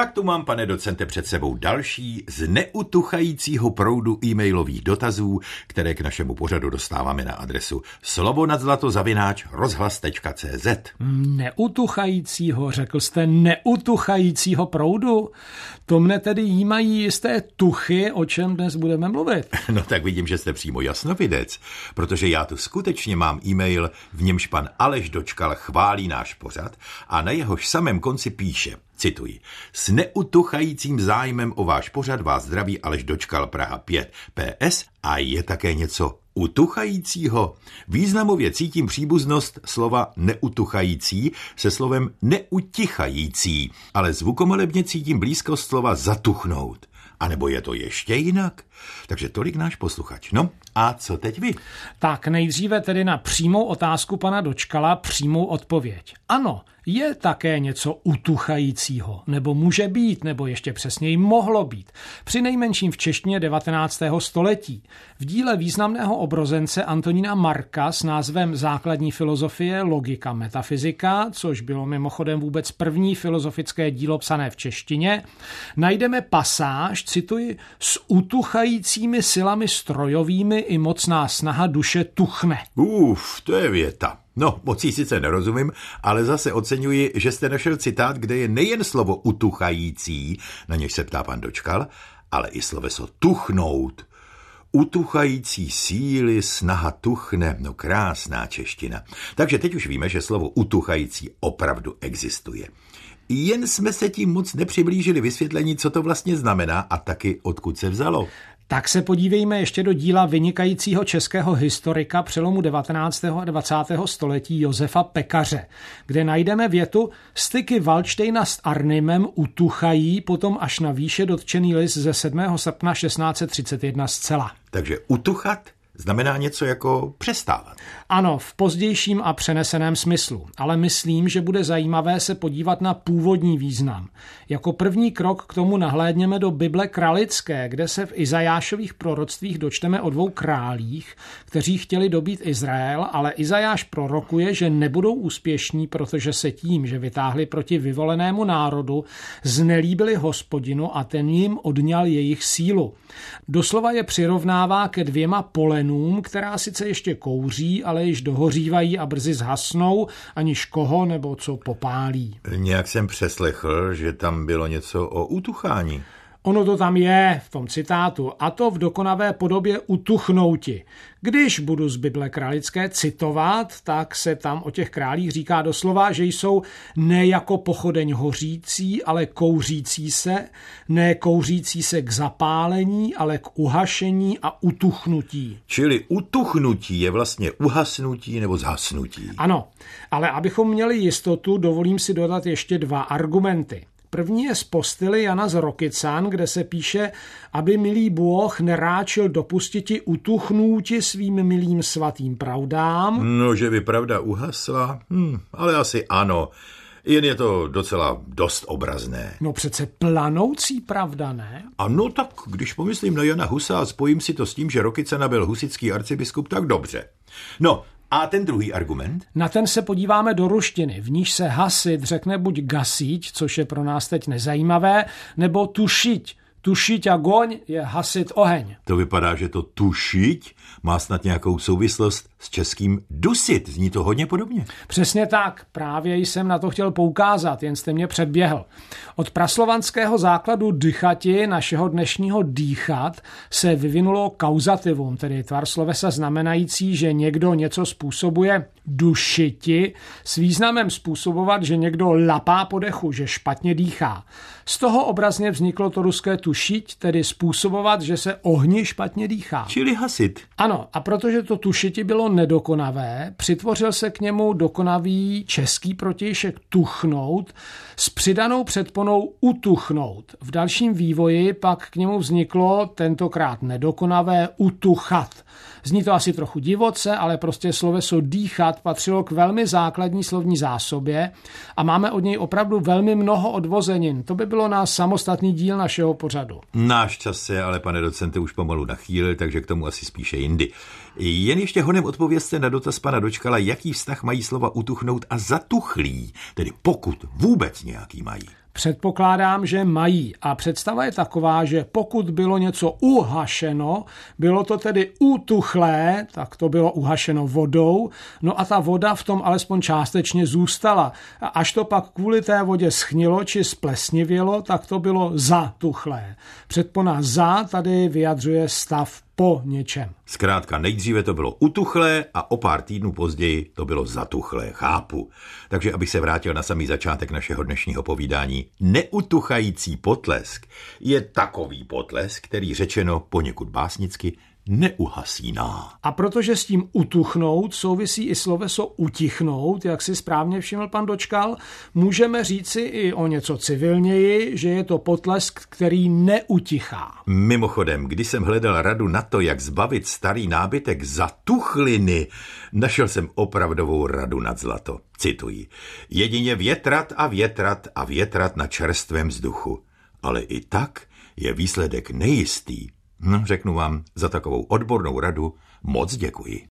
Tak tu mám, pane docente, před sebou další z neutuchajícího proudu e-mailových dotazů, které k našemu pořadu dostáváme na adresu slovo nad zlato zavináč rozhlas.cz. Neutuchajícího, řekl jste neutuchajícího proudu? To mne tedy jímají jisté tuchy, o čem dnes budeme mluvit. No tak vidím, že jste přímo jasnovidec, protože já tu skutečně mám e-mail, v němž pan Aleš Dočkal chválí náš pořad a na jehož samém konci píše – Cituji. S neutuchajícím zájmem o váš pořad vás zdraví Aleš Dočkal Praha 5 PS a je také něco utuchajícího. Významově cítím příbuznost slova neutuchající se slovem neutichající, ale zvukomalebně cítím blízkost slova zatuchnout. A nebo je to ještě jinak? Takže tolik náš posluchač. No a co teď vy? Tak nejdříve tedy na přímou otázku pana Dočkala přímou odpověď. Ano, je také něco utuchajícího, nebo může být, nebo ještě přesněji mohlo být. Při nejmenším v češtině 19. století. V díle významného obrozence Antonína Marka s názvem Základní filozofie, logika, metafyzika, což bylo mimochodem vůbec první filozofické dílo psané v češtině, najdeme pasáž, cituji, s utuchajícími silami strojovými i mocná snaha duše tuchne. Uf, to je věta. No, moc sice nerozumím, ale zase oceňuji, že jste našel citát, kde je nejen slovo utuchající, na něž se ptá pan Dočkal, ale i sloveso tuchnout. Utuchající síly, snaha tuchne, no krásná čeština. Takže teď už víme, že slovo utuchající opravdu existuje. Jen jsme se tím moc nepřiblížili vysvětlení, co to vlastně znamená a taky odkud se vzalo. Tak se podívejme ještě do díla vynikajícího českého historika přelomu 19. a 20. století Josefa Pekaře, kde najdeme větu styky Valštejna s Arnimem utuchají potom až na výše dotčený list ze 7. srpna 1631 zcela. Takže utuchat znamená něco jako přestávat. Ano, v pozdějším a přeneseném smyslu, ale myslím, že bude zajímavé se podívat na původní význam. Jako první krok k tomu nahlédněme do Bible kralické, kde se v Izajášových proroctvích dočteme o dvou králích, kteří chtěli dobít Izrael, ale Izajáš prorokuje, že nebudou úspěšní, protože se tím, že vytáhli proti vyvolenému národu, znelíbili hospodinu a ten jim odňal jejich sílu. Doslova je přirovnává ke dvěma polenům, která sice ještě kouří, ale již dohořívají a brzy zhasnou, aniž koho nebo co popálí. Nějak jsem přeslechl, že tam bylo něco o utuchání. Ono to tam je v tom citátu, a to v dokonavé podobě utuchnouti. Když budu z Bible králické citovat, tak se tam o těch králích říká doslova, že jsou ne jako pochodeň hořící, ale kouřící se, ne kouřící se k zapálení, ale k uhašení a utuchnutí. Čili utuchnutí je vlastně uhasnutí nebo zhasnutí. Ano, ale abychom měli jistotu, dovolím si dodat ještě dva argumenty. První je z postily Jana z Rokycan, kde se píše, aby milý Bůh neráčil dopustiti utuchnúti svým milým svatým pravdám. No, že by pravda uhasla? Hm, ale asi ano. Jen je to docela dost obrazné. No přece planoucí pravda, ne? Ano, tak když pomyslím na Jana Husa a spojím si to s tím, že Rokycana byl husický arcibiskup, tak dobře. No, a ten druhý argument? Na ten se podíváme do ruštiny, v níž se hasit řekne buď gasíť, což je pro nás teď nezajímavé, nebo tušiť, Tušiť a goň je hasit oheň. To vypadá, že to tušiť má snad nějakou souvislost s českým dusit. Zní to hodně podobně. Přesně tak. Právě jsem na to chtěl poukázat, jen jste mě předběhl. Od praslovanského základu dychati, našeho dnešního dýchat, se vyvinulo kauzativum, tedy tvar slovesa znamenající, že někdo něco způsobuje dušiti, s významem způsobovat, že někdo lapá po dechu, že špatně dýchá. Z toho obrazně vzniklo to ruské tušiť, tedy způsobovat, že se ohni špatně dýchá. Čili hasit. Ano, a protože to tušiti bylo nedokonavé, přitvořil se k němu dokonavý český protějšek tuchnout s přidanou předponou utuchnout. V dalším vývoji pak k němu vzniklo tentokrát nedokonavé utuchat. Zní to asi trochu divoce, ale prostě sloveso dýchat patřilo k velmi základní slovní zásobě a máme od něj opravdu velmi mnoho odvozenin. To by bylo na samostatný díl našeho pořadu. Náš čas se ale, pane docente, už pomalu nachýlil, takže k tomu asi spíše jindy. Jen ještě honem odpovězte na dotaz pana Dočkala, jaký vztah mají slova utuchnout a zatuchlý, tedy pokud vůbec nějaký mají. Předpokládám, že mají. A představa je taková, že pokud bylo něco uhašeno, bylo to tedy utuchlé, tak to bylo uhašeno vodou, no a ta voda v tom alespoň částečně zůstala. A až to pak kvůli té vodě schnilo či splesnivělo, tak to bylo zatuchlé. Předpona za tady vyjadřuje stav po něčem. Zkrátka, nejdříve to bylo utuchlé a o pár týdnů později to bylo zatuchlé, chápu. Takže abych se vrátil na samý začátek našeho dnešního povídání, neutuchající potlesk je takový potlesk, který řečeno poněkud básnicky neuhasíná. A protože s tím utuchnout souvisí i sloveso utichnout, jak si správně všiml pan Dočkal, můžeme říci i o něco civilněji, že je to potlesk, který neutichá. Mimochodem, když jsem hledal radu na to, jak zbavit starý nábytek za tuchliny, našel jsem opravdovou radu nad zlato. Cituji. Jedině větrat a větrat a větrat na čerstvém vzduchu. Ale i tak je výsledek nejistý. No, řeknu vám za takovou odbornou radu moc děkuji.